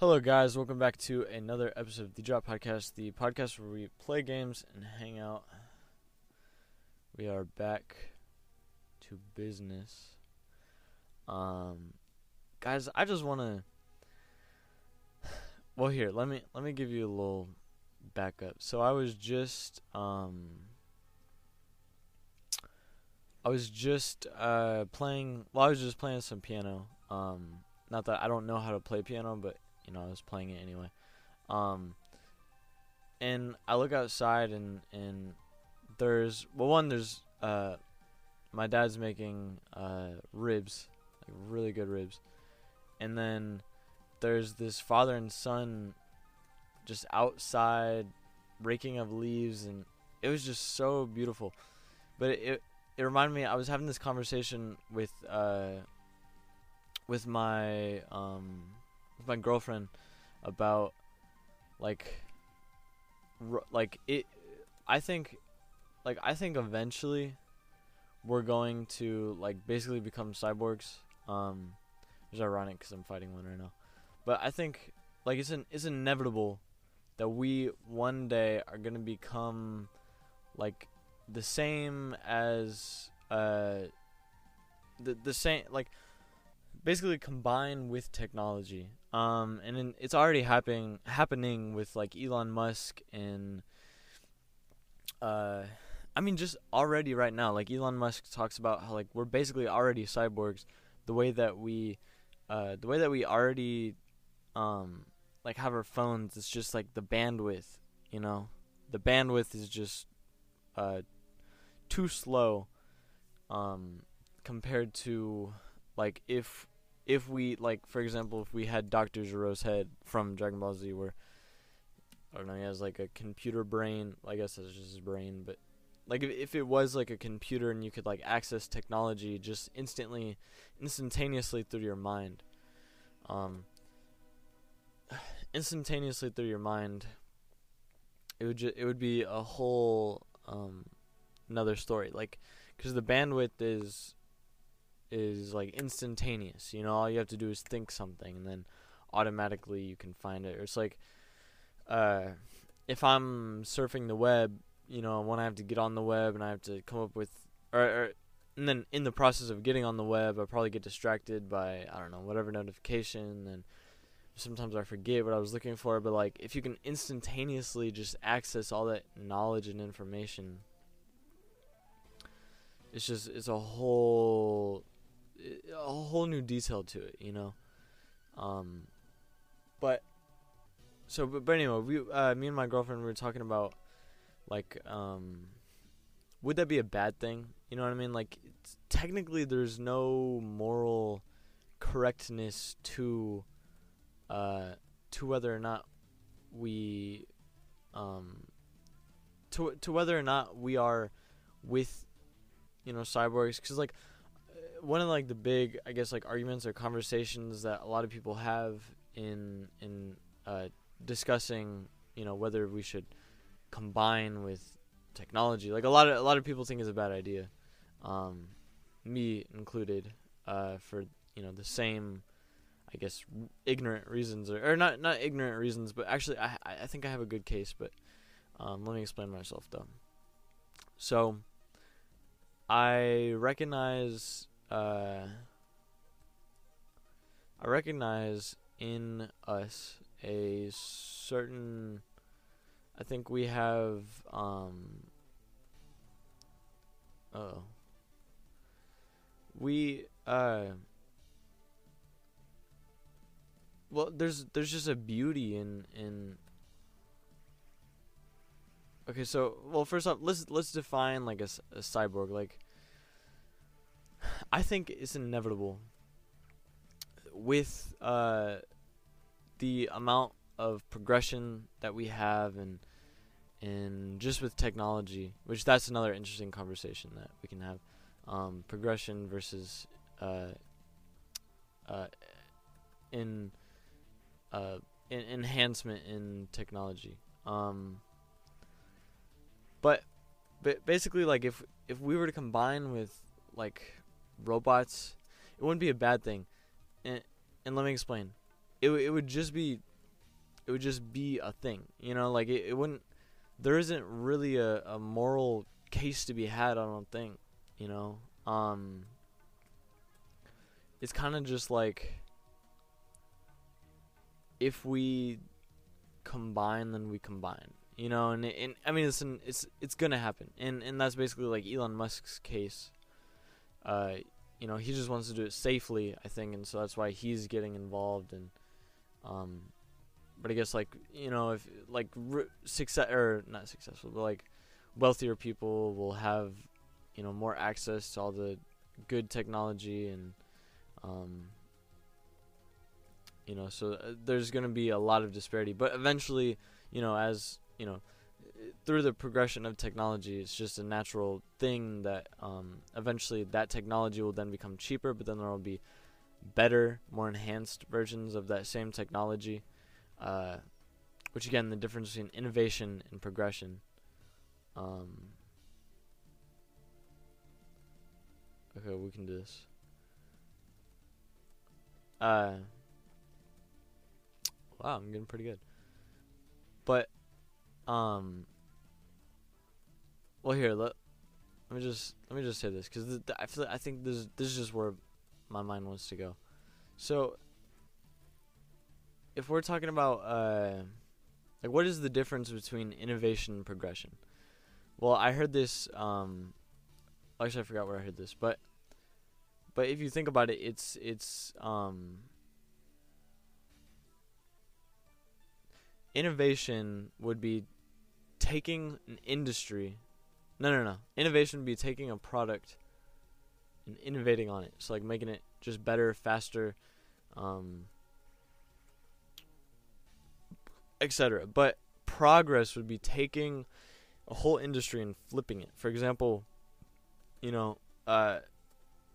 Hello, guys. Welcome back to another episode of the Drop Podcast, the podcast where we play games and hang out. We are back to business. Um, guys, I just want to. Well, here, let me let me give you a little backup. So I was just um. I was just uh playing. Well, I was just playing some piano. Um, not that I don't know how to play piano, but you know I was playing it anyway. Um, and I look outside and and there's well one there's uh my dad's making uh ribs like really good ribs, and then there's this father and son just outside raking up leaves and it was just so beautiful. But it it, it reminded me I was having this conversation with uh with my um with my girlfriend about like like it I think like I think eventually we're going to like basically become cyborgs um it's ironic cuz I'm fighting one right now but I think like it's an it's inevitable that we one day are going to become like the same as uh the the same like basically combine with technology. Um, and in, it's already happening happening with like Elon Musk and uh, I mean just already right now. Like Elon Musk talks about how like we're basically already cyborgs. The way that we, uh, the way that we already, um, like have our phones. It's just like the bandwidth. You know, the bandwidth is just uh too slow. Um, compared to like if if we like for example if we had Dr. Gero's head from Dragon Ball Z where I don't know he has like a computer brain I guess that's just his brain but like if, if it was like a computer and you could like access technology just instantly instantaneously through your mind um instantaneously through your mind it would ju- it would be a whole um another story like cuz the bandwidth is is like instantaneous. You know, all you have to do is think something, and then automatically you can find it. Or it's like, uh, if I'm surfing the web, you know, when I have to get on the web and I have to come up with, or, or and then in the process of getting on the web, I probably get distracted by I don't know whatever notification, and sometimes I forget what I was looking for. But like, if you can instantaneously just access all that knowledge and information. It's just it's a whole a whole new detail to it, you know. Um, but so, but, but anyway, we, uh, me and my girlfriend, we were talking about like, um, would that be a bad thing? You know what I mean? Like, technically, there's no moral correctness to, uh, to whether or not we, um, to to whether or not we are with, you know, cyborgs, because like one of like the big I guess like arguments or conversations that a lot of people have in in uh, discussing you know whether we should combine with technology. Like a lot of a lot of people think is a bad idea, um, me included, uh, for you know the same. I guess ignorant reasons, or, or not not ignorant reasons, but actually I I think I have a good case. But um, let me explain myself though. So I recognize uh, I recognize in us a certain. I think we have. Um, oh. We uh. Well, there's there's just a beauty in in. Okay, so well, first off, let's let's define like a, a cyborg. Like, I think it's inevitable with uh, the amount of progression that we have and and just with technology, which that's another interesting conversation that we can have. Um, progression versus uh, uh, in, uh, in enhancement in technology. Um, but but basically, like if if we were to combine with like robots, it wouldn't be a bad thing. And and let me explain. It it would just be it would just be a thing. You know, like it, it wouldn't. There isn't really a, a moral case to be had. I don't think. You know, um, it's kind of just like if we combine, then we combine. You know, and, and I mean, it's an, it's it's gonna happen, and and that's basically like Elon Musk's case. Uh, you know, he just wants to do it safely, I think, and so that's why he's getting involved. And um, but I guess like you know, if like r- success or not successful, but like wealthier people will have you know more access to all the good technology and um, you know, so uh, there's going to be a lot of disparity. But eventually, you know, as you know, through the progression of technology, it's just a natural thing that um, eventually that technology will then become cheaper, but then there will be better, more enhanced versions of that same technology. Uh, which again, the difference between innovation and progression. Um, okay, we can do this. Uh, wow, I'm getting pretty good. But, um, well, here let let me just let me just say this because I feel I think this this is just where my mind wants to go. So, if we're talking about uh, like what is the difference between innovation and progression? Well, I heard this. Um, actually, I forgot where I heard this, but but if you think about it, it's it's um, innovation would be taking an industry. No, no, no. Innovation would be taking a product and innovating on it. So like making it just better, faster, um, etc. But progress would be taking a whole industry and flipping it. For example, you know, uh,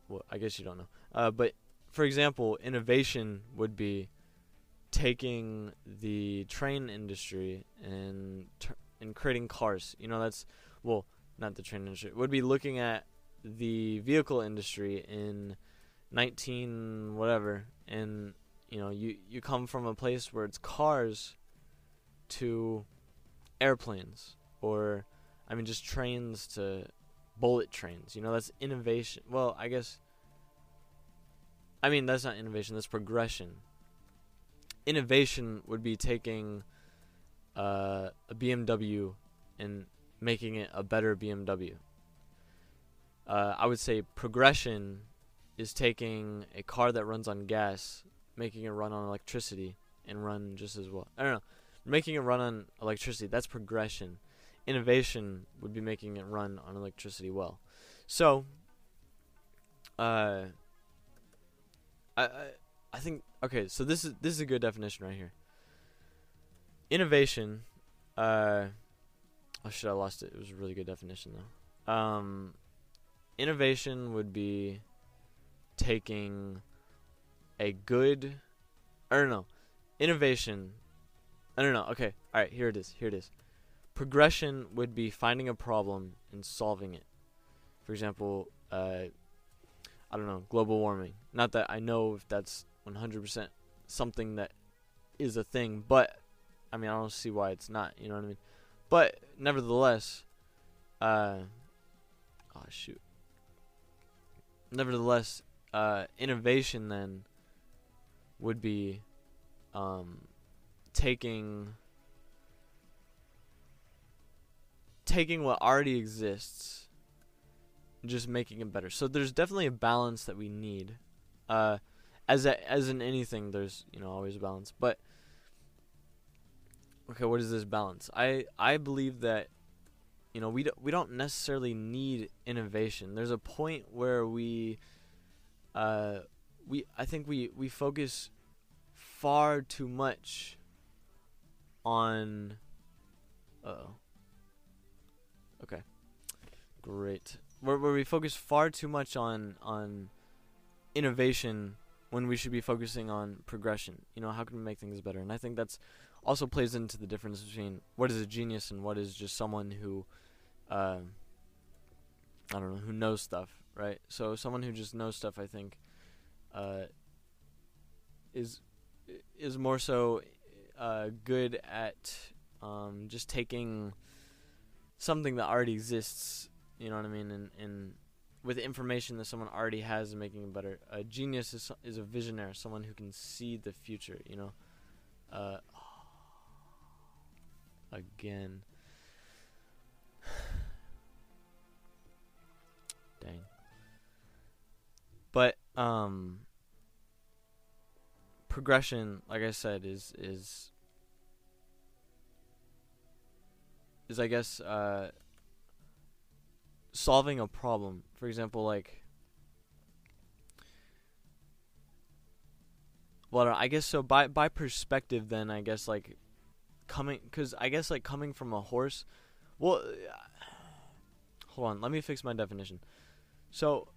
well, I guess you don't know. Uh, but for example, innovation would be taking the train industry and and creating cars. You know, that's well, not the train industry. Would be looking at the vehicle industry in 19 whatever and you know, you you come from a place where it's cars to airplanes or I mean just trains to bullet trains. You know, that's innovation. Well, I guess. I mean, that's not innovation. That's progression. Innovation would be taking uh, a BMW and making it a better BMW. Uh, I would say progression is taking a car that runs on gas, making it run on electricity, and run just as well. I don't know. Making it run on electricity, that's progression innovation would be making it run on electricity well. So, uh, I, I I think okay. So this is this is a good definition right here. Innovation, uh, oh shit, I lost it. It was a really good definition though. Um, innovation would be taking a good, I don't know, innovation. I don't know. Okay, all right. Here it is. Here it is progression would be finding a problem and solving it. For example, uh, I don't know, global warming. Not that I know if that's 100% something that is a thing, but I mean, I don't see why it's not, you know what I mean? But nevertheless, uh, oh shoot. Nevertheless, uh, innovation then would be um, taking taking what already exists and just making it better. So there's definitely a balance that we need. Uh, as a, as in anything, there's you know always a balance. But okay, what is this balance? I I believe that you know we don't we don't necessarily need innovation. There's a point where we uh we I think we we focus far too much on oh Okay. Great. Where where we focus far too much on on innovation when we should be focusing on progression. You know, how can we make things better? And I think that's also plays into the difference between what is a genius and what is just someone who uh, I don't know, who knows stuff, right? So someone who just knows stuff, I think, uh, is is more so uh, good at um, just taking something that already exists. You know what I mean? And and with information that someone already has and making it better. A genius is is a visionary, someone who can see the future. You know. Uh, again. Dang. But um progression, like I said, is is is I guess uh solving a problem. For example, like well, I guess so by by perspective then I guess like coming cuz I guess like coming from a horse well hold on, let me fix my definition. So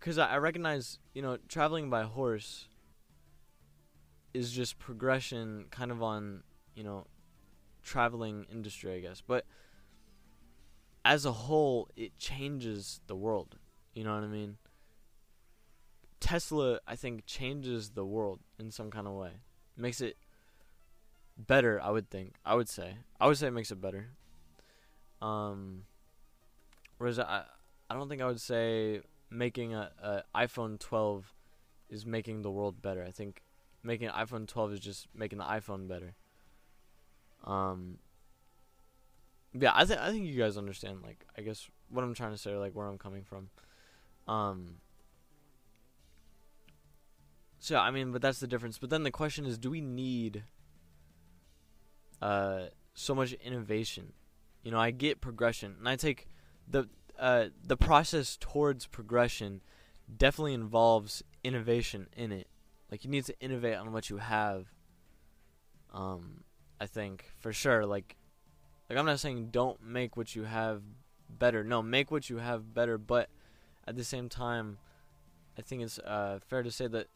cuz I, I recognize, you know, traveling by horse is just progression kind of on, you know, traveling industry, I guess. But as a whole, it changes the world. You know what I mean? Tesla, I think, changes the world in some kind of way. Makes it better, I would think. I would say. I would say it makes it better. Um, whereas I, I don't think I would say making a, a iPhone 12 is making the world better. I think making an iPhone 12 is just making the iPhone better. Um. Yeah, I think I think you guys understand. Like, I guess what I'm trying to say, or like where I'm coming from. Um. So I mean, but that's the difference. But then the question is, do we need uh so much innovation? You know, I get progression, and I take the uh the process towards progression definitely involves innovation in it. Like you need to innovate on what you have. Um, I think for sure. Like, like I'm not saying don't make what you have better. No, make what you have better. But at the same time, I think it's uh, fair to say that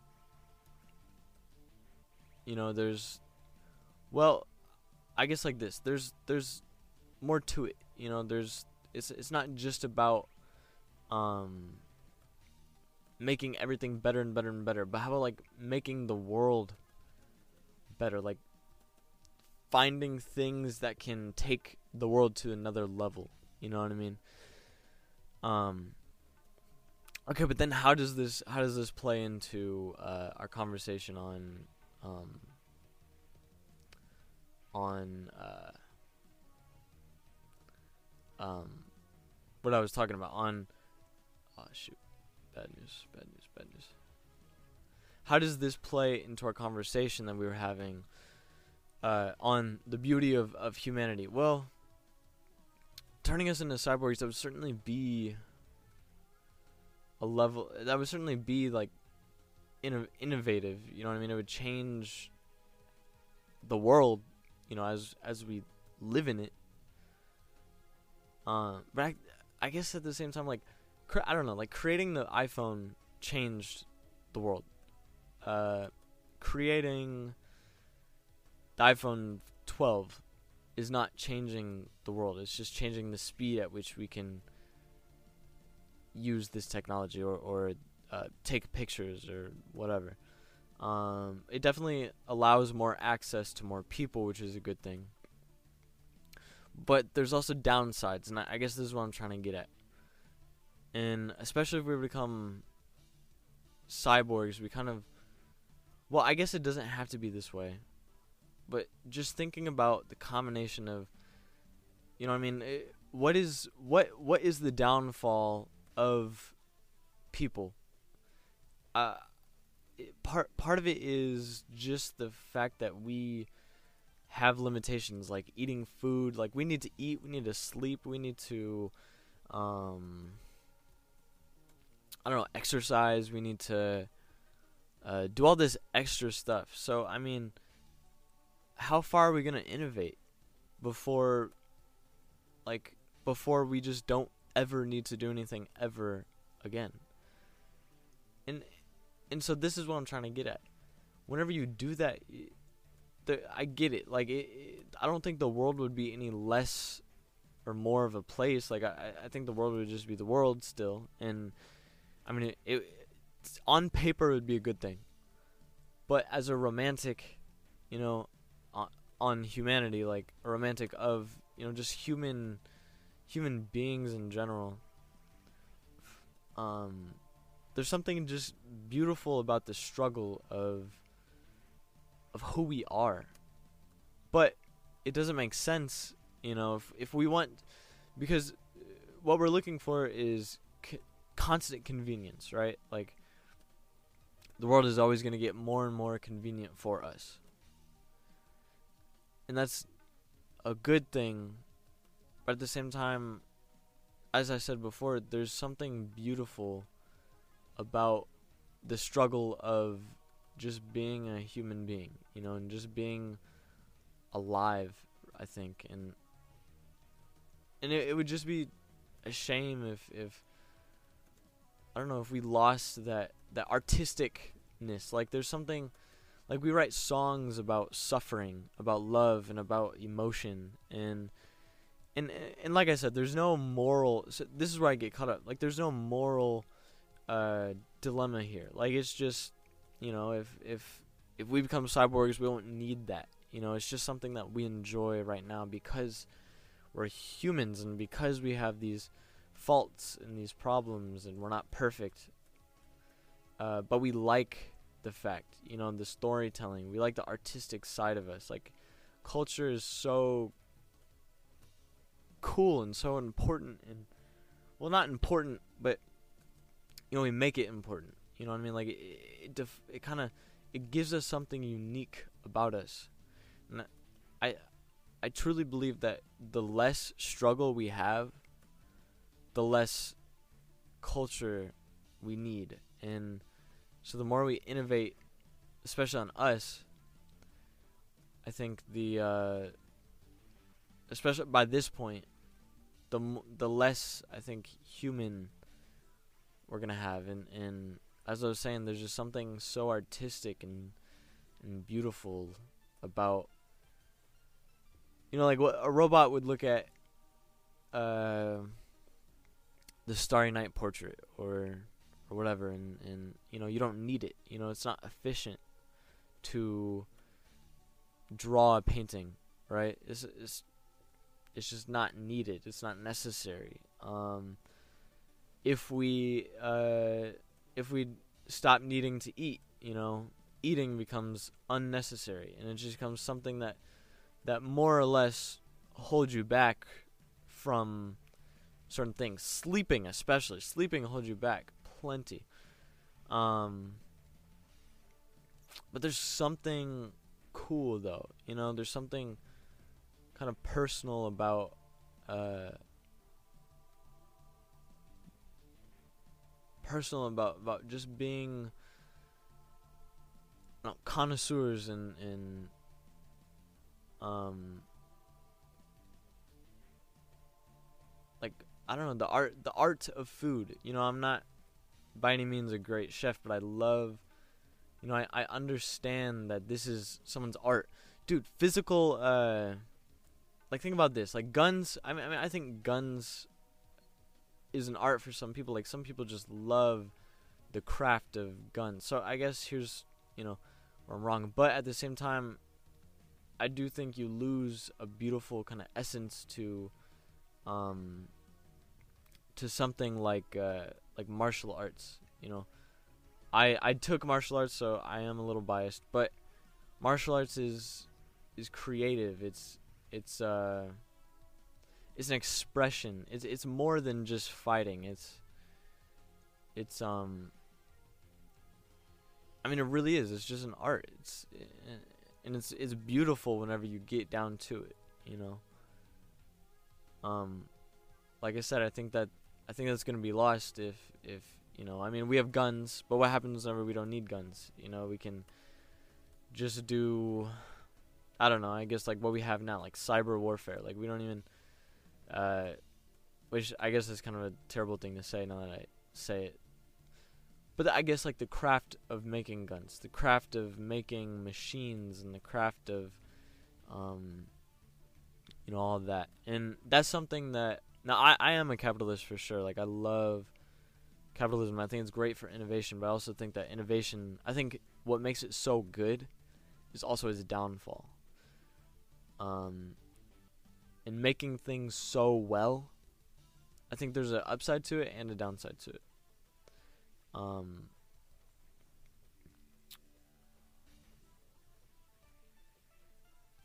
you know there's, well, I guess like this. There's there's more to it. You know, there's it's it's not just about um making everything better and better and better, but how about like making the world better? Like finding things that can take the world to another level. You know what I mean? Um Okay, but then how does this how does this play into uh, our conversation on um, on uh, um, what I was talking about on oh shoot Bad news, bad news, bad news. How does this play into our conversation that we were having uh, on the beauty of, of humanity? Well, turning us into cyborgs, that would certainly be a level, that would certainly be like inno- innovative. You know what I mean? It would change the world, you know, as as we live in it. Uh, but I, I guess at the same time, like I don't know, like creating the iPhone changed the world. Uh, creating the iPhone 12 is not changing the world. It's just changing the speed at which we can use this technology or or uh, take pictures or whatever. Um, it definitely allows more access to more people, which is a good thing. But there's also downsides, and I, guess this is what I'm trying to get at and especially if we become cyborgs, we kind of well, I guess it doesn't have to be this way, but just thinking about the combination of, you know, what I mean, it, what is what what is the downfall of people? Uh, part part of it is just the fact that we have limitations, like eating food. Like we need to eat, we need to sleep, we need to, um, I don't know, exercise. We need to uh, do all this extra stuff. So, I mean, how far are we going to innovate before, like, before we just don't ever need to do anything ever again? And, so this is what I'm trying to get at. Whenever you do that, the, I get it. Like, it, it, I don't think the world would be any less or more of a place. Like, I, I think the world would just be the world still. And, I mean, it, it on paper it would be a good thing, but as a romantic, you know, on, on humanity, like a romantic of you know just human human beings in general. Um, there's something just beautiful about the struggle of of who we are, but it doesn't make sense, you know, if if we want because uh, what we're looking for is constant convenience, right? Like the world is always going to get more and more convenient for us. And that's a good thing. But at the same time, as I said before, there's something beautiful about the struggle of just being a human being, you know, and just being alive, I think. And and it, it would just be a shame if if I don't know if we lost that that artisticness. Like there's something like we write songs about suffering, about love, and about emotion, and and and like I said, there's no moral. So this is where I get caught up. Like there's no moral uh, dilemma here. Like it's just you know if if if we become cyborgs, we won't need that. You know, it's just something that we enjoy right now because we're humans and because we have these faults and these problems and we're not perfect uh, but we like the fact you know the storytelling we like the artistic side of us like culture is so cool and so important and well not important but you know we make it important. You know what i mean? Like it it, def- it kind of it gives us something unique about us. And i I truly believe that the less struggle we have, the less culture we need. And so the more we innovate, especially on us, I think the uh, especially by this point, the the less I think human we're gonna have, and and as I was saying, there's just something so artistic and and beautiful about you know, like what a robot would look at uh, the Starry Night portrait or or whatever, and and you know you don't need it. You know, it's not efficient to draw a painting, right? It's it's it's just not needed. It's not necessary. Um, if we uh, if we stop needing to eat, you know, eating becomes unnecessary, and it just becomes something that that more or less holds you back from certain things. Sleeping, especially sleeping, holds you back plenty. Um, but there's something cool though, you know. There's something kind of personal about uh, personal about about just being you know, connoisseurs in in um like I don't know the art the art of food. You know, I'm not by any means a great chef, but I love you know, I, I understand that this is someone's art. Dude, physical uh like think about this. Like guns I mean I, mean, I think guns is an art for some people. Like some people just love the craft of guns. So I guess here's, you know, where I'm wrong. But at the same time, I do think you lose a beautiful kind of essence to um to something like uh like martial arts, you know. I I took martial arts so I am a little biased, but martial arts is is creative. It's it's uh it's an expression. It's it's more than just fighting. It's it's um I mean it really is. It's just an art. It's and it's it's beautiful whenever you get down to it, you know. Um, like I said, I think that I think that's gonna be lost if if you know. I mean, we have guns, but what happens whenever we don't need guns? You know, we can just do. I don't know. I guess like what we have now, like cyber warfare. Like we don't even. Uh, which I guess is kind of a terrible thing to say now that I say it but I guess like the craft of making guns, the craft of making machines, and the craft of, um, you know, all of that, and that's something that now I I am a capitalist for sure. Like I love capitalism. I think it's great for innovation, but I also think that innovation. I think what makes it so good is also its downfall. um, and making things so well. I think there's an upside to it and a downside to it. Um,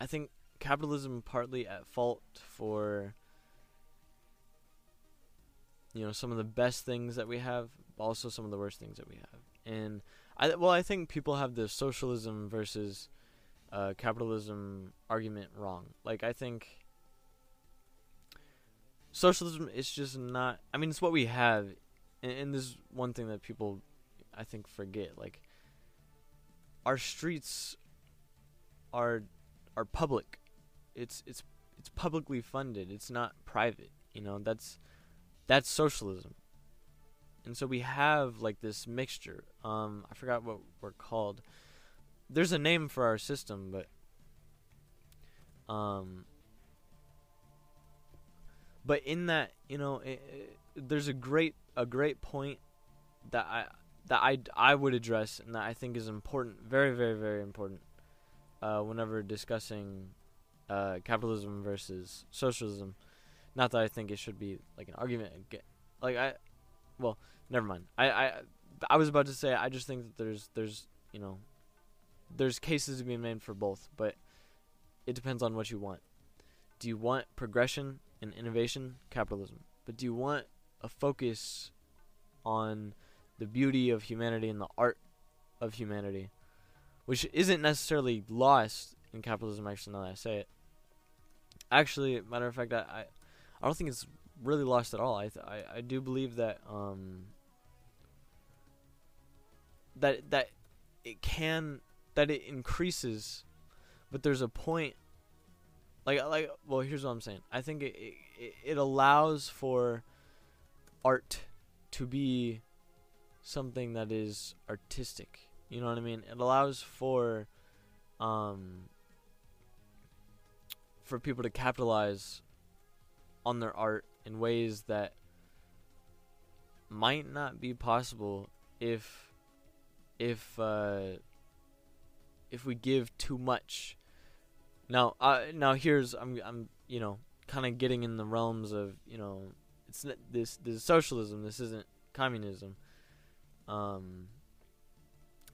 I think capitalism partly at fault for you know some of the best things that we have, but also some of the worst things that we have. And I well, I think people have the socialism versus uh, capitalism argument wrong. Like I think socialism is just not. I mean, it's what we have, and, and this is one thing that people I think forget. Like our streets are are public. It's it's it's publicly funded. It's not private. You know, that's that's socialism. And so we have like this mixture. Um I forgot what we're called. There's a name for our system, but um but in that, you know, it, it, there's a great a great point that I that I I would address and that I think is important, very very very important uh, whenever discussing uh, capitalism versus socialism. Not that I think it should be like an argument. Like I, well, never mind. I I I was about to say I just think that there's there's you know there's cases to be made for both, but it depends on what you want. Do you want progression and innovation? Capitalism. But do you want a focus on the beauty of humanity and the art of humanity? which isn't necessarily lost in capitalism. Actually, now that I say it, actually, matter of fact, I, I, I don't think it's really lost at all. I, th- I, I do believe that um, that that it can that it increases, but there's a point. Like like well, here's what I'm saying. I think it it, it allows for art to be something that is artistic you know what I mean? It allows for um for people to capitalize on their art in ways that might not be possible if if uh if we give too much now uh now here's i'm i'm you know kind of getting in the realms of you know it's this this is socialism this isn't communism um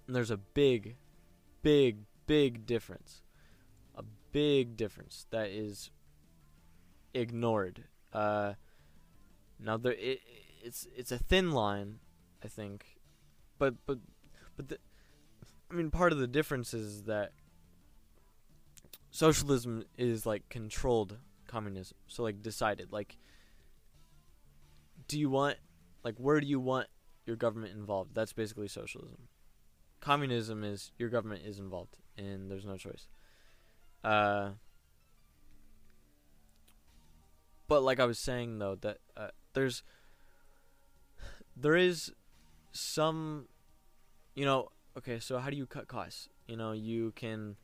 there's a big, big, big difference. A big difference that is ignored. Uh, now there it, it's it's a thin line, I think, but but but the, I mean part of the difference is that socialism is like controlled communism. So like decided like do you want like where do you want your government involved? That's basically socialism communism is your government is involved and there's no choice. Uh, but like I was saying though that uh, there's there is some you know okay so how do you cut costs you know you can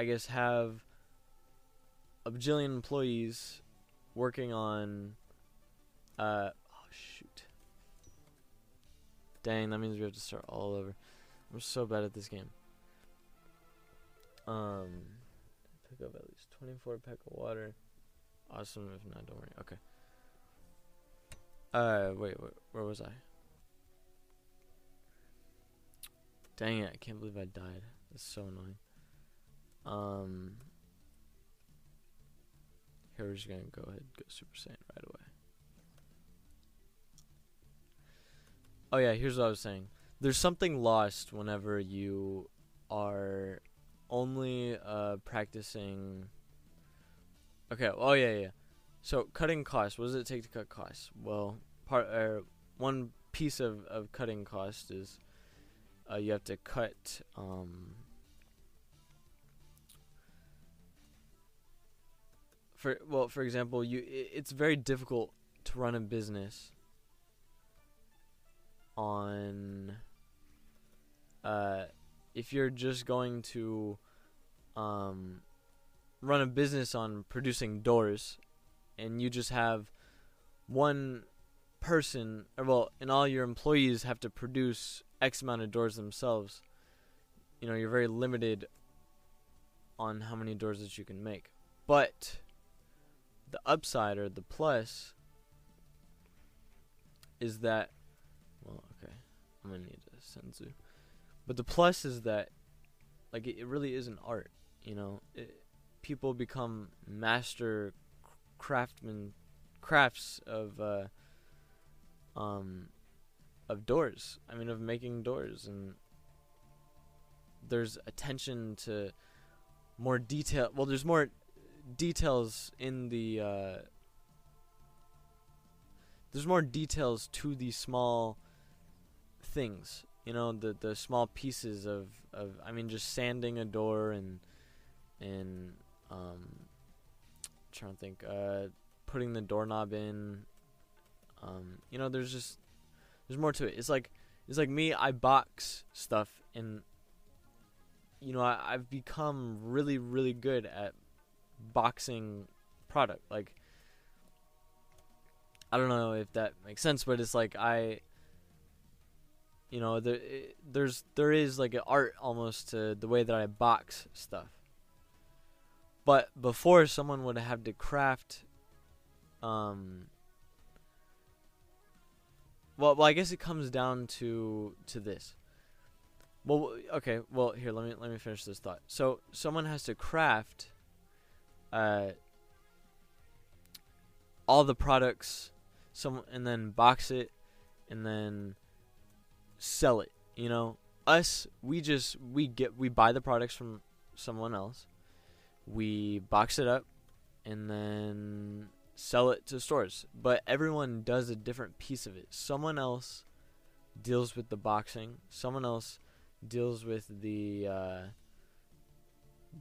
i guess have a bajillion employees working on uh oh, shoot. Dang, that means we have to start all over. I'm so bad at this game. Um, pick up at least 24 pack of water. Awesome. If not, don't worry. Okay. Uh, wait, wait where was I? Dang it! I can't believe I died. That's so annoying. Um, here we're just gonna go ahead and go Super Saiyan right away. Oh yeah, here's what I was saying. There's something lost whenever you are only uh, practicing. Okay. Oh yeah, yeah. So cutting costs. What does it take to cut costs? Well, part uh, one piece of of cutting cost is uh, you have to cut. Um, for well, for example, you it's very difficult to run a business on uh, if you're just going to um, run a business on producing doors and you just have one person or well and all your employees have to produce x amount of doors themselves you know you're very limited on how many doors that you can make. But the upside or the plus is that well, okay. I'm to need a senzu. But the plus is that like it, it really is an art, you know. It, people become master craftsmen crafts of uh um of doors. I mean of making doors and there's attention to more detail. Well, there's more details in the. Uh, there's more details to the small things. You know, the the small pieces of of. I mean, just sanding a door and and um, trying to think. Uh, putting the doorknob in. Um, you know, there's just there's more to it. It's like it's like me. I box stuff and you know, I, I've become really, really good at boxing product. Like, I don't know if that makes sense, but it's like I, you know, there, there's there is like an art almost to the way that I box stuff. But before, someone would have to craft. Um. Well, well, I guess it comes down to to this. Well, okay. Well, here let me let me finish this thought. So someone has to craft, uh, all the products, some and then box it, and then sell it. You know, us we just we get we buy the products from someone else, we box it up, and then sell it to stores. But everyone does a different piece of it. Someone else deals with the boxing. Someone else deals with the uh,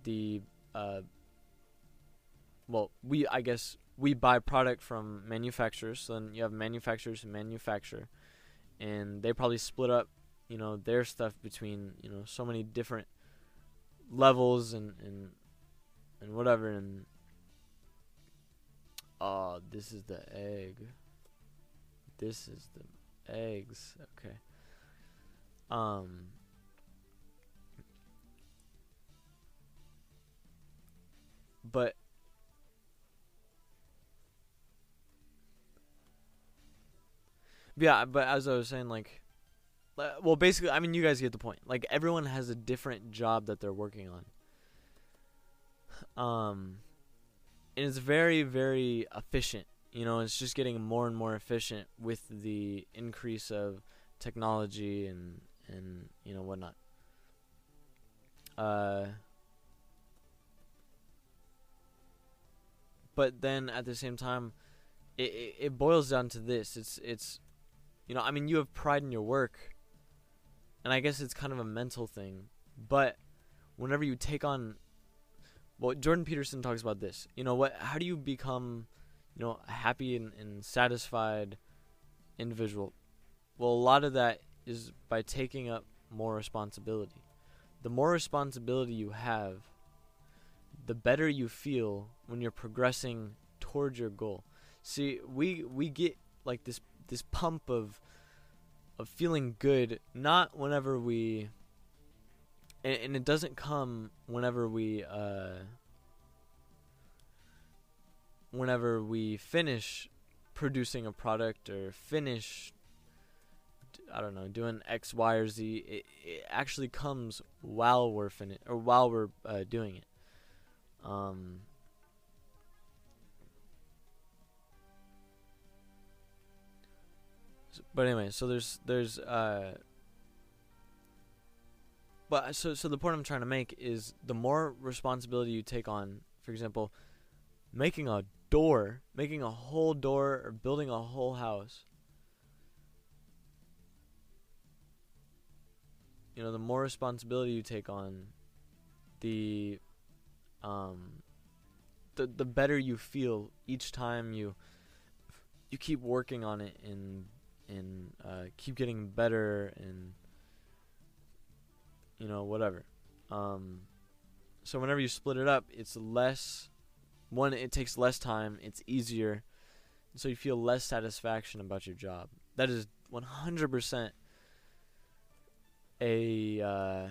the uh, well, we I guess we buy product from manufacturers. So then you have manufacturers manufacture, and they probably split up, you know, their stuff between you know so many different levels and and and whatever. And oh, this is the egg. This is the eggs. Okay. Um But yeah, but as I was saying, like, well, basically, I mean, you guys get the point. Like, everyone has a different job that they're working on. Um, and it's very, very efficient. You know, it's just getting more and more efficient with the increase of technology and and you know whatnot. Uh. but then at the same time, it, it, it boils down to this. It's it's, you know, I mean, you have pride in your work, and I guess it's kind of a mental thing. But whenever you take on, well, Jordan Peterson talks about this. You know what? How do you become, you know, a happy and, and satisfied individual? Well, a lot of that is by taking up more responsibility. The more responsibility you have, the better you feel when you're progressing towards your goal. See, we we get like this this pump of of feeling good not whenever we and, and it doesn't come whenever we uh whenever we finish producing a product or finish I don't know doing X, Y, or Z. It, it actually comes while we're finished or while we're uh, doing it. Um, but anyway, so there's there's uh but so so the point I'm trying to make is the more responsibility you take on, for example, making a door, making a whole door or building a whole house. You know, the more responsibility you take on, the um, the the better you feel each time you you keep working on it and and uh, keep getting better and you know whatever. Um, so whenever you split it up, it's less. One, it takes less time. It's easier, so you feel less satisfaction about your job. That is 100% a uh,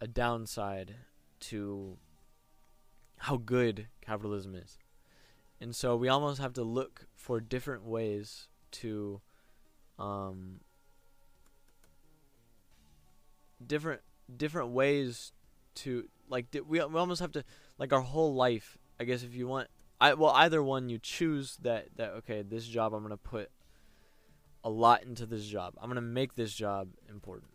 a downside to how good capitalism is. And so we almost have to look for different ways to um different different ways to like we we almost have to like our whole life I guess if you want I well either one you choose that that okay this job I'm to put a lot into this job. I'm to make this job important.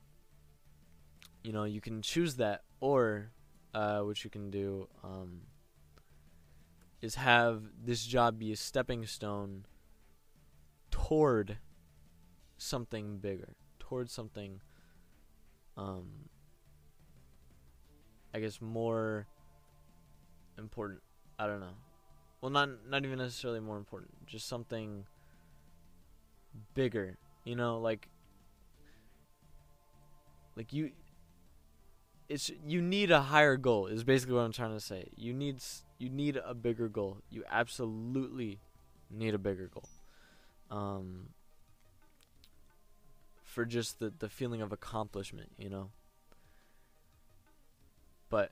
You know, you can choose that or uh what you can do um is have this job be a stepping stone toward something bigger, towards something um I guess more important. I don't know. Well, not not even necessarily more important, just something bigger. You know, like like you it's you need a higher goal is basically what I'm trying to say. You need you need a bigger goal. You absolutely need a bigger goal. Um for just the the feeling of accomplishment, you know. But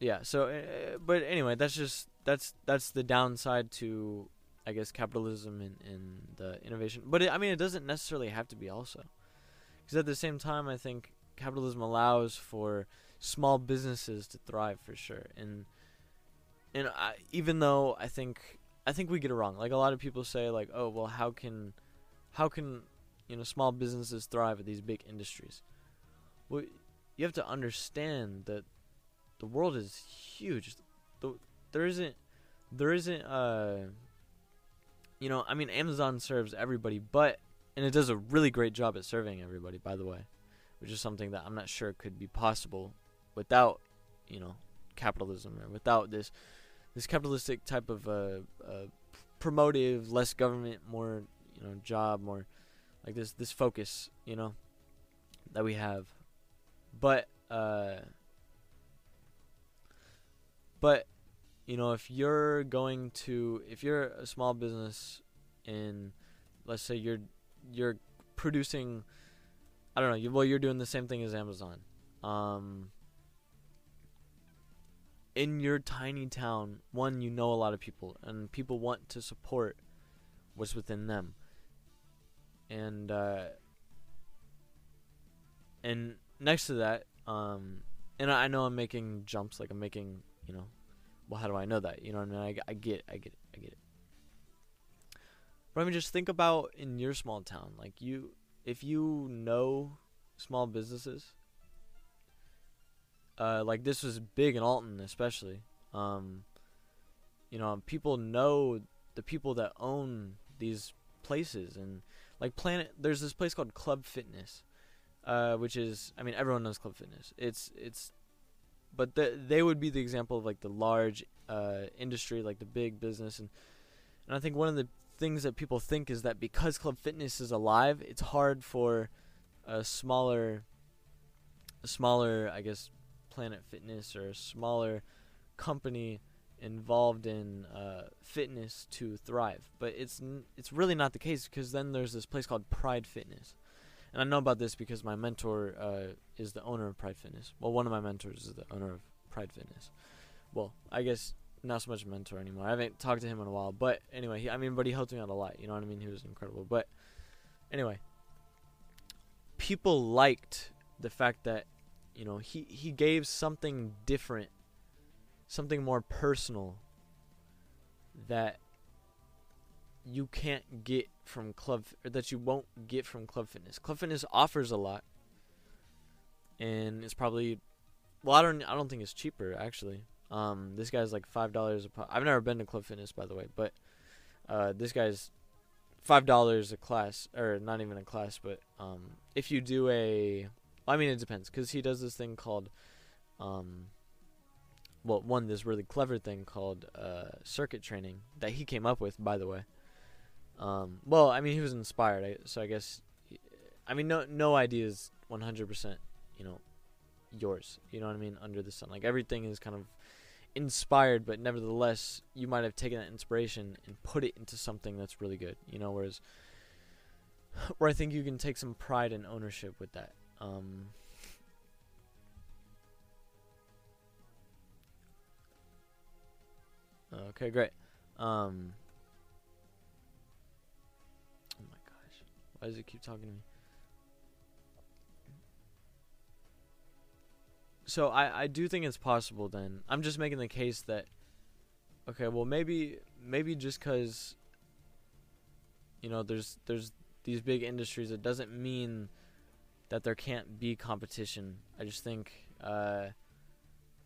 yeah, so uh, but anyway, that's just that's that's the downside to I guess capitalism and, and the innovation. But it, I mean, it doesn't necessarily have to be also, because at the same time, I think capitalism allows for small businesses to thrive for sure. And and I, even though I think I think we get it wrong. Like a lot of people say, like, oh well, how can how can you know small businesses thrive at these big industries. Well you have to understand that the world is huge. The, there isn't there isn't uh you know i mean amazon serves everybody but and it does a really great job at serving everybody by the way which is something that i'm not sure could be possible without you know capitalism or without this this capitalistic type of uh, uh promotive less government more you know job more like this this focus, you know, that we have. But uh but you know, if you're going to if you're a small business in let's say you're you're producing I don't know, you, well you're doing the same thing as Amazon. Um in your tiny town, one you know a lot of people and people want to support what's within them and uh, and next to that, um, and I know I'm making jumps, like I'm making, you know, well, how do I know that? You know, I mean, I, I get, I get it, I get it. But I mean, just think about in your small town, like you, if you know small businesses, uh, like this was big in Alton, especially. Um, you know, people know the people that own these places, and like Planet. There's this place called Club Fitness, uh, which is I mean everyone knows Club Fitness. It's it's, but the, they would be the example of like the large uh, industry, like the big business, and and I think one of the things that people think is that because Club Fitness is alive, it's hard for a smaller, a smaller I guess Planet Fitness or a smaller company involved in uh, fitness to thrive. But it's n- it's really not the case because then there's this place called Pride Fitness, and I know about this because my mentor uh, is the owner of Pride Fitness. Well, one of my mentors is the owner of Pride Fitness. Well, I guess not so much a mentor anymore. I haven't talked to him in a while, but anyway, he, I mean, but he helped me out a lot. You know what I mean? He was incredible. But anyway, people liked the fact that you know he he gave something different something more personal that you can't get from club or that you won't get from club fitness. Club fitness offers a lot and it's probably well I don't I don't think it's cheaper actually. Um this guy's like $5 a pop. I've never been to club fitness by the way, but uh this guy's $5 a class or not even a class, but um if you do a I mean it depends cuz he does this thing called um well, one this really clever thing called uh, circuit training that he came up with, by the way. Um, well, I mean, he was inspired, so I guess. I mean, no, no idea is 100%, you know, yours. You know what I mean? Under the sun, like everything is kind of inspired, but nevertheless, you might have taken that inspiration and put it into something that's really good. You know, whereas, where I think you can take some pride and ownership with that. Um, Okay, great. Um. Oh my gosh, why does it keep talking to me? So I I do think it's possible. Then I'm just making the case that. Okay, well maybe maybe just because. You know, there's there's these big industries. It doesn't mean that there can't be competition. I just think. Uh,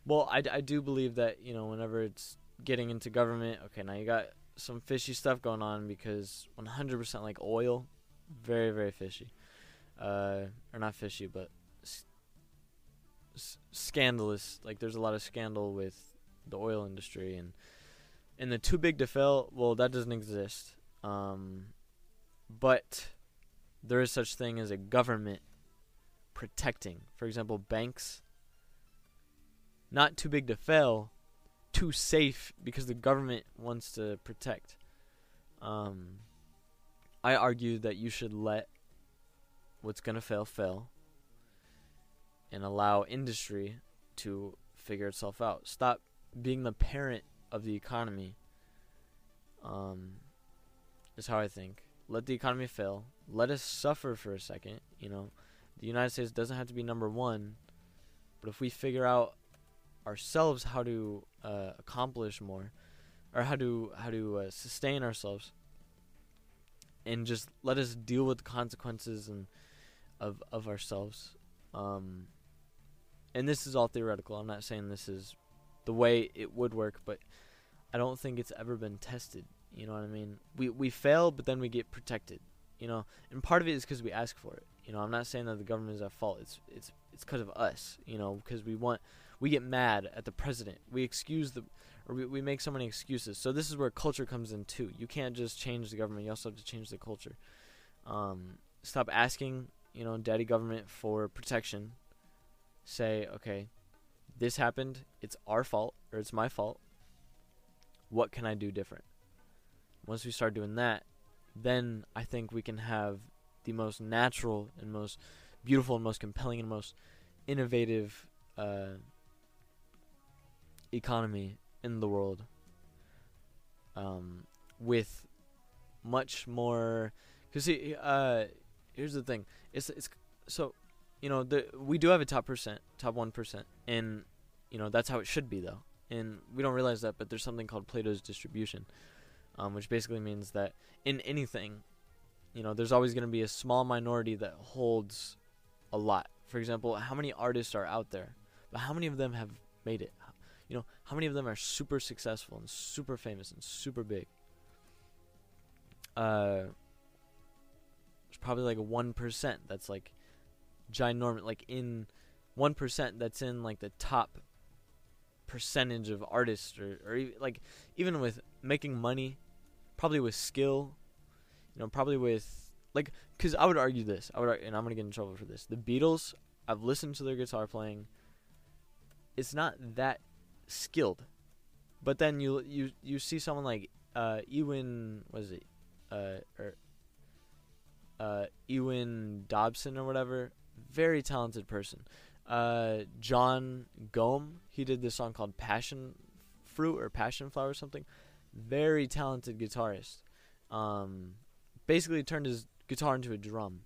well, I, I do believe that you know whenever it's getting into government, okay, now you got some fishy stuff going on because 100% like oil, very very fishy, uh, or not fishy, but s- s- scandalous. Like there's a lot of scandal with the oil industry and and the too big to fail. Well, that doesn't exist. Um, but there is such thing as a government protecting. For example, banks not too big to fail, too safe because the government wants to protect. Um, I argue that you should let what's gonna fail fail, and allow industry to figure itself out. Stop being the parent of the economy. Um, is how I think. Let the economy fail. Let us suffer for a second. You know, the United States doesn't have to be number one, but if we figure out ourselves how to uh, accomplish more, or how to how to uh, sustain ourselves, and just let us deal with the consequences and of of ourselves. Um, and this is all theoretical. I'm not saying this is the way it would work, but I don't think it's ever been tested. You know what I mean? We we fail, but then we get protected. You know, and part of it is because we ask for it. You know, I'm not saying that the government is at fault. It's it's it's because of us. You know, because we want we get mad at the president. We excuse the, or we, we make so many excuses. So this is where culture comes in too. You can't just change the government. You also have to change the culture. Um, stop asking, you know, daddy government for protection. Say, okay, this happened. It's our fault or it's my fault. What can I do different? Once we start doing that, then I think we can have the most natural and most beautiful and most compelling and most innovative uh, economy in the world um, with much more because see uh, here's the thing. It's it's so you know the we do have a top percent top one percent and you know that's how it should be though. And we don't realize that but there's something called Plato's distribution um, which basically means that in anything you know there's always going to be a small minority that holds a lot. For example how many artists are out there? But how many of them have made it you know, how many of them are super successful and super famous and super big? Uh, there's probably like one percent that's like ginormous, like in one percent that's in like the top percentage of artists, or or even, like even with making money, probably with skill, you know, probably with like, cause I would argue this, I would, and I'm gonna get in trouble for this. The Beatles, I've listened to their guitar playing. It's not that skilled. But then you you you see someone like uh Ewan was it uh or uh Ewan Dobson or whatever, very talented person. Uh Jon Gomm, he did this song called Passion Fruit or Passion Flower or something. Very talented guitarist. Um basically turned his guitar into a drum.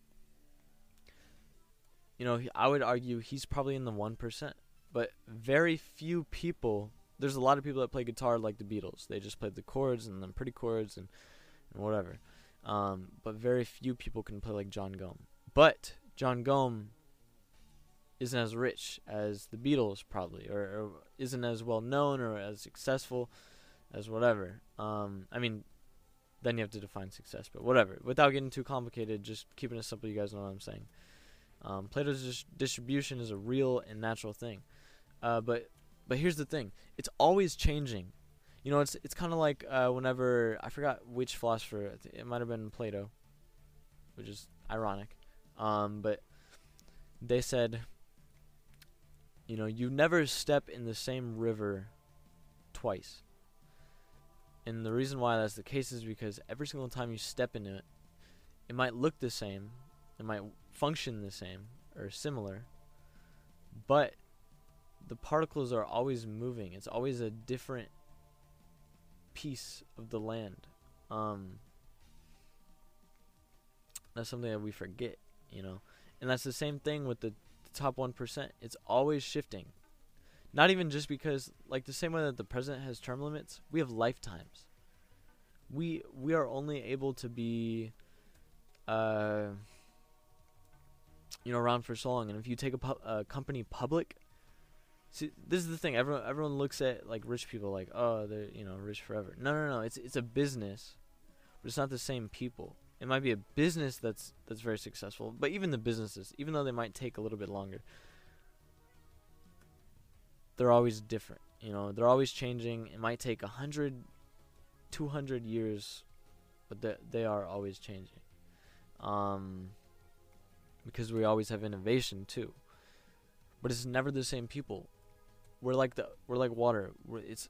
You know, I would argue he's probably in the 1% but very few people. There's a lot of people that play guitar like the Beatles. They just play the chords and then pretty chords and, and whatever. Um, but very few people can play like Jon Gomm. But Jon Gomm isn't as rich as the Beatles probably, or, or isn't as well known or as successful as whatever. Um, I mean, then you have to define success, but whatever. Without getting too complicated, just keeping it simple. You guys know what I'm saying. Um, Plato's dis- distribution is a real and natural thing. Uh, but but here's the thing: it's always changing. You know, it's it's kind of like uh, whenever I forgot which philosopher it might have been Plato, which is ironic. Um, but they said, you know, you never step in the same river twice. And the reason why that's the case is because every single time you step in it, it might look the same, it might function the same or similar, but the particles are always moving. It's always a different piece of the land. Um, that's something that we forget, you know. And that's the same thing with the, the top 1%. It's always shifting. Not even just because like the same way that the president has term limits, we have lifetimes. We we are only able to be uh you know around for so long and if you take a, pu- a company public See, this is the thing. Everyone everyone looks at like rich people like, oh, they're you know rich forever. No, no, no. It's it's a business, but it's not the same people. It might be a business that's that's very successful, but even the businesses, even though they might take a little bit longer, they're always different. You know, they're always changing. It might take a hundred, two hundred years, but they they are always changing. Um, because we always have innovation too. But it's never the same people we're like the we're like water. We're, it's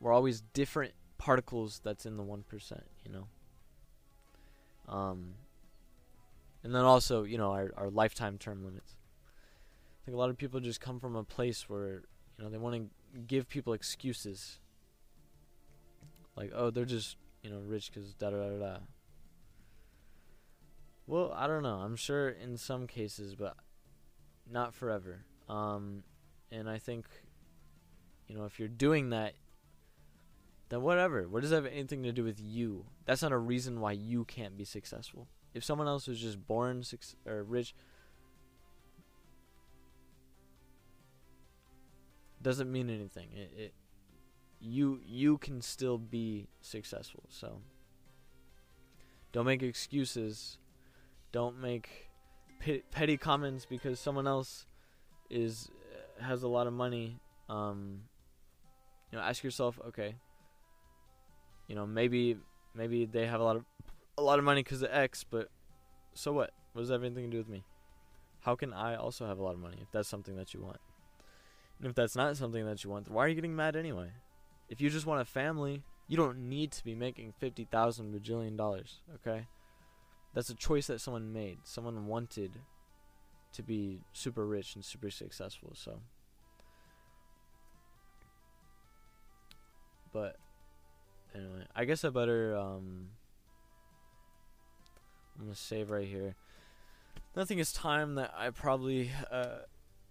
we're always different particles that's in the one percent. You know. Um. And then also, you know, our our lifetime term limits. I think a lot of people just come from a place where you know they want to give people excuses. Like, oh, they're just you know rich because da da da da. Well, I don't know. I'm sure in some cases, but not forever. Um, and I think, you know, if you're doing that, then whatever. What does that have anything to do with you? That's not a reason why you can't be successful. If someone else was just born six or rich, doesn't mean anything. It, it you you can still be successful. So don't make excuses. Don't make petty comments because someone else is has a lot of money, um, you know, ask yourself, okay, you know, maybe maybe they have a lot of a lot of money because of X, but so what? What does that have anything to do with me? How can I also have a lot of money if that's something that you want? And if that's not something that you want, why are you getting mad anyway? If you just want a family, you don't need to be making fifty thousand bajillion dollars. Okay, that's a choice that someone made. Someone wanted to be super rich and super successful. So, but anyway, I guess I better um. I'm gonna save right here. I think it's time that I probably uh,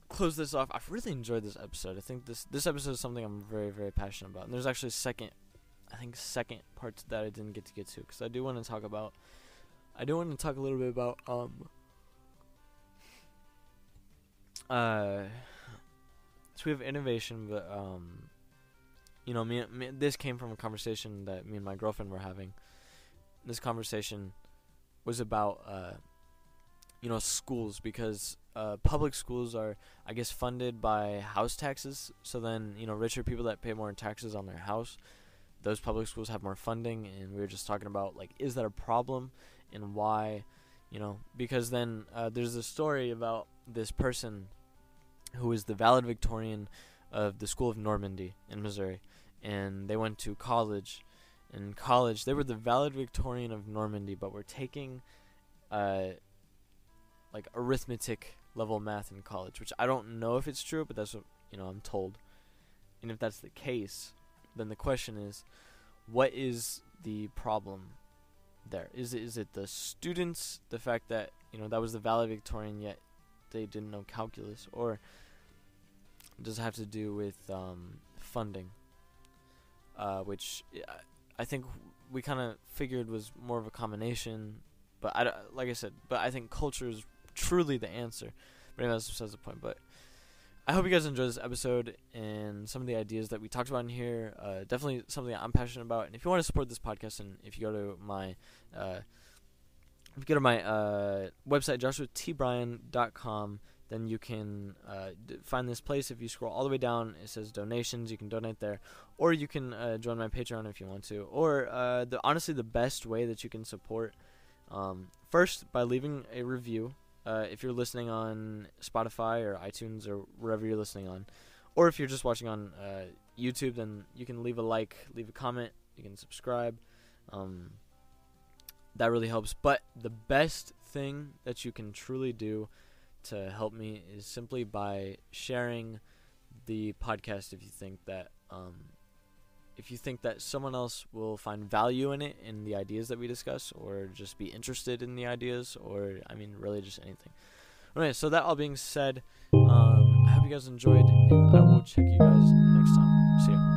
close this off. I've really enjoyed this episode. I think this this episode is something I'm very very passionate about. And there's actually a second, I think second part that I didn't get to get to because I do want to talk about. I do want to talk a little bit about um uh, so we have innovation, but um, you know, me, me, this came from a conversation that me and my girlfriend were having. This conversation was about uh, you know, schools because uh, public schools are, I guess, funded by house taxes. So then, you know, richer people that pay more in taxes on their house, those public schools have more funding. And we were just talking about like, is that a problem, and why? You know, because then uh, there's a story about this person who is the valedictorian of the School of Normandy in Missouri, and they went to college. In college, they were the valedictorian of Normandy, but were taking, uh, like arithmetic level math in college, which I don't know if it's true, but that's what you know I'm told. And if that's the case, then the question is, what is the problem there? Is it is it the students, the fact that you know that was the valedictorian yet they didn't know calculus, or does it have to do with um, funding, uh, which I think we kind of figured was more of a combination. But I, like I said, but I think culture is truly the answer. But anyway, that's besides the point. But I hope you guys enjoyed this episode and some of the ideas that we talked about in here. Uh, definitely something I'm passionate about. And if you want to support this podcast, and if you go to my uh, if you go to my uh, website, joshuatbryan.com, then you can uh, d- find this place. If you scroll all the way down, it says donations. You can donate there, or you can uh, join my Patreon if you want to. Or uh, the honestly, the best way that you can support, um, first by leaving a review. Uh, if you're listening on Spotify or iTunes or wherever you're listening on, or if you're just watching on uh, YouTube, then you can leave a like, leave a comment, you can subscribe. Um, that really helps. But the best thing that you can truly do to help me is simply by sharing the podcast if you think that um, if you think that someone else will find value in it in the ideas that we discuss or just be interested in the ideas or I mean really just anything. all right so that all being said, um, I hope you guys enjoyed and I will check you guys next time. See ya.